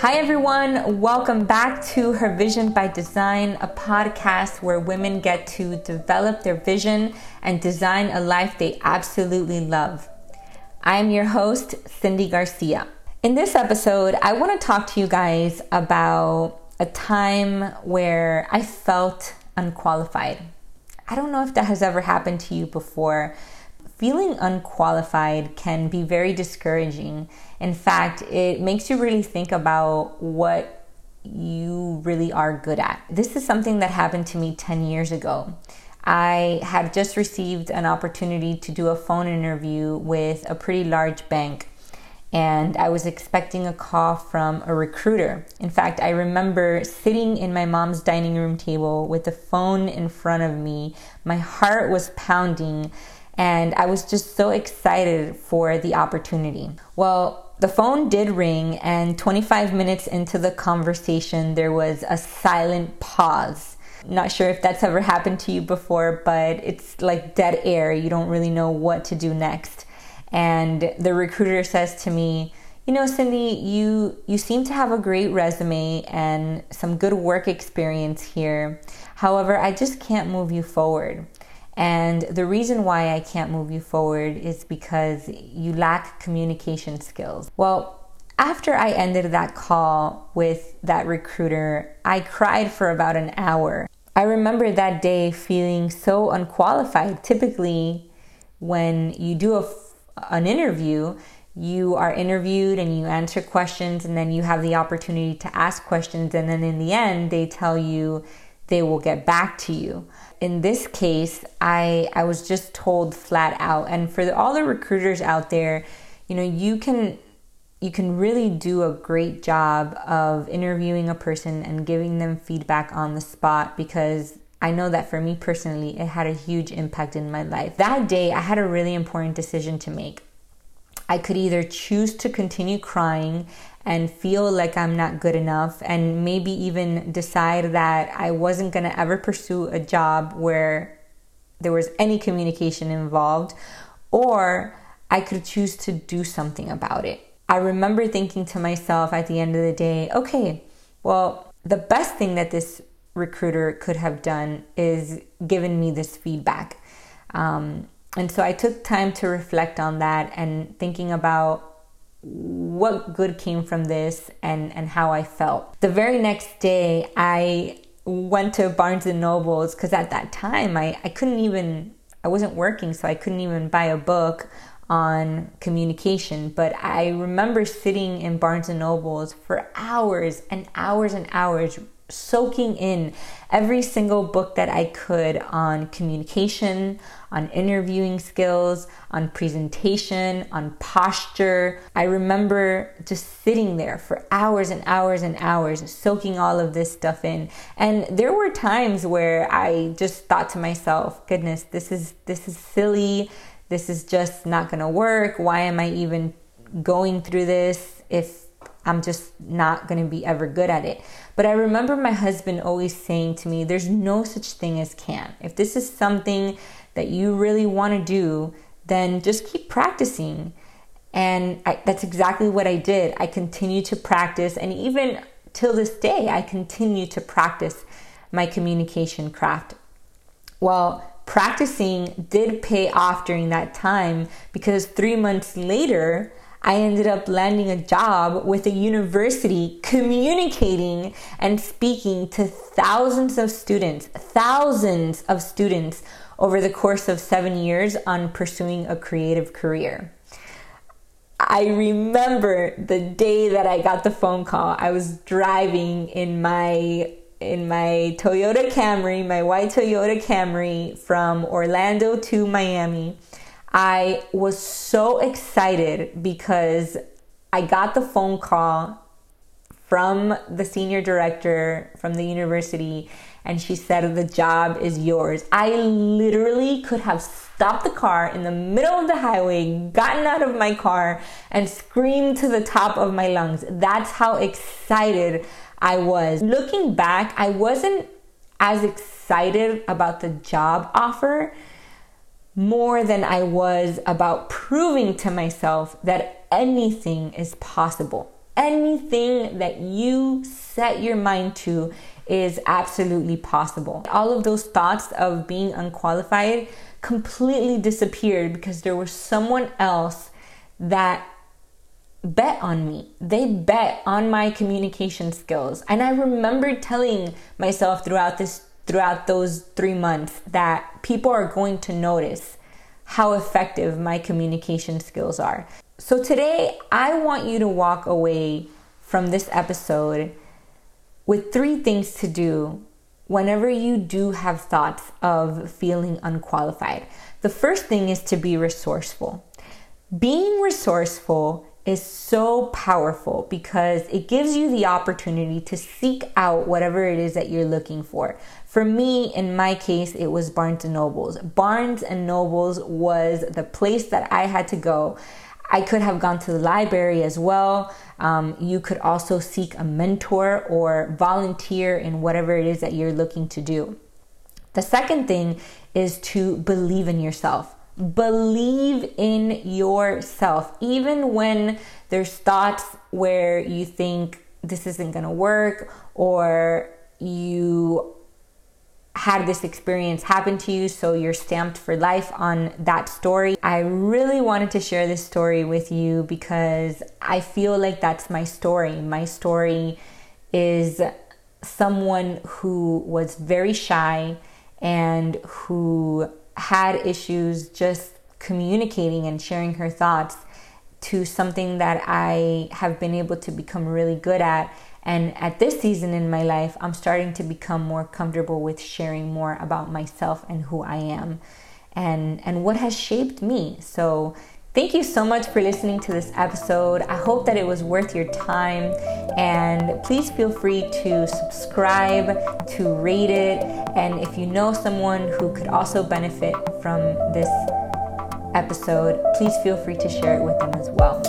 Hi, everyone. Welcome back to Her Vision by Design, a podcast where women get to develop their vision and design a life they absolutely love. I am your host, Cindy Garcia. In this episode, I want to talk to you guys about a time where I felt unqualified. I don't know if that has ever happened to you before. Feeling unqualified can be very discouraging. In fact, it makes you really think about what you really are good at. This is something that happened to me 10 years ago. I had just received an opportunity to do a phone interview with a pretty large bank and I was expecting a call from a recruiter. In fact, I remember sitting in my mom's dining room table with the phone in front of me. My heart was pounding, and I was just so excited for the opportunity. Well, the phone did ring, and 25 minutes into the conversation, there was a silent pause. Not sure if that's ever happened to you before, but it's like dead air. You don't really know what to do next and the recruiter says to me, "You know, Cindy, you you seem to have a great resume and some good work experience here. However, I just can't move you forward." And the reason why I can't move you forward is because you lack communication skills. Well, after I ended that call with that recruiter, I cried for about an hour. I remember that day feeling so unqualified. Typically, when you do a an interview, you are interviewed and you answer questions, and then you have the opportunity to ask questions, and then in the end, they tell you they will get back to you. In this case, I I was just told flat out, and for the, all the recruiters out there, you know, you can you can really do a great job of interviewing a person and giving them feedback on the spot because I know that for me personally, it had a huge impact in my life. That day, I had a really important decision to make. I could either choose to continue crying and feel like I'm not good enough, and maybe even decide that I wasn't gonna ever pursue a job where there was any communication involved, or I could choose to do something about it. I remember thinking to myself at the end of the day, okay, well, the best thing that this recruiter could have done is given me this feedback. Um, and so I took time to reflect on that and thinking about what good came from this and, and how I felt. The very next day, I went to Barnes and Nobles because at that time I, I couldn't even, I wasn't working, so I couldn't even buy a book on communication. But I remember sitting in Barnes and Nobles for hours and hours and hours soaking in every single book that I could on communication, on interviewing skills, on presentation, on posture. I remember just sitting there for hours and hours and hours, soaking all of this stuff in. And there were times where I just thought to myself, goodness, this is this is silly. This is just not going to work. Why am I even going through this if I'm just not going to be ever good at it. But I remember my husband always saying to me, there's no such thing as can. If this is something that you really want to do, then just keep practicing. And I, that's exactly what I did. I continued to practice, and even till this day, I continue to practice my communication craft. Well, practicing did pay off during that time because three months later, I ended up landing a job with a university communicating and speaking to thousands of students, thousands of students over the course of seven years on pursuing a creative career. I remember the day that I got the phone call. I was driving in my in my Toyota Camry, my white Toyota Camry from Orlando to Miami I was so excited because I got the phone call from the senior director from the university and she said the job is yours. I literally could have stopped the car in the middle of the highway, gotten out of my car and screamed to the top of my lungs. That's how excited I was. Looking back, I wasn't as excited about the job offer more than I was about proving to myself that anything is possible. anything that you set your mind to is absolutely possible. All of those thoughts of being unqualified completely disappeared because there was someone else that bet on me. They bet on my communication skills. And I remember telling myself throughout this throughout those 3 months that people are going to notice how effective my communication skills are. So today I want you to walk away from this episode with three things to do whenever you do have thoughts of feeling unqualified. The first thing is to be resourceful. Being resourceful is so powerful because it gives you the opportunity to seek out whatever it is that you're looking for. For me, in my case, it was Barnes and Nobles. Barnes and Nobles was the place that I had to go. I could have gone to the library as well. Um, you could also seek a mentor or volunteer in whatever it is that you're looking to do. The second thing is to believe in yourself. Believe in yourself, even when there's thoughts where you think this isn't gonna work or you had this experience happen to you, so you're stamped for life on that story. I really wanted to share this story with you because I feel like that's my story. My story is someone who was very shy and who had issues just communicating and sharing her thoughts to something that I have been able to become really good at. And at this season in my life, I'm starting to become more comfortable with sharing more about myself and who I am and, and what has shaped me. So, Thank you so much for listening to this episode. I hope that it was worth your time. And please feel free to subscribe, to rate it. And if you know someone who could also benefit from this episode, please feel free to share it with them as well.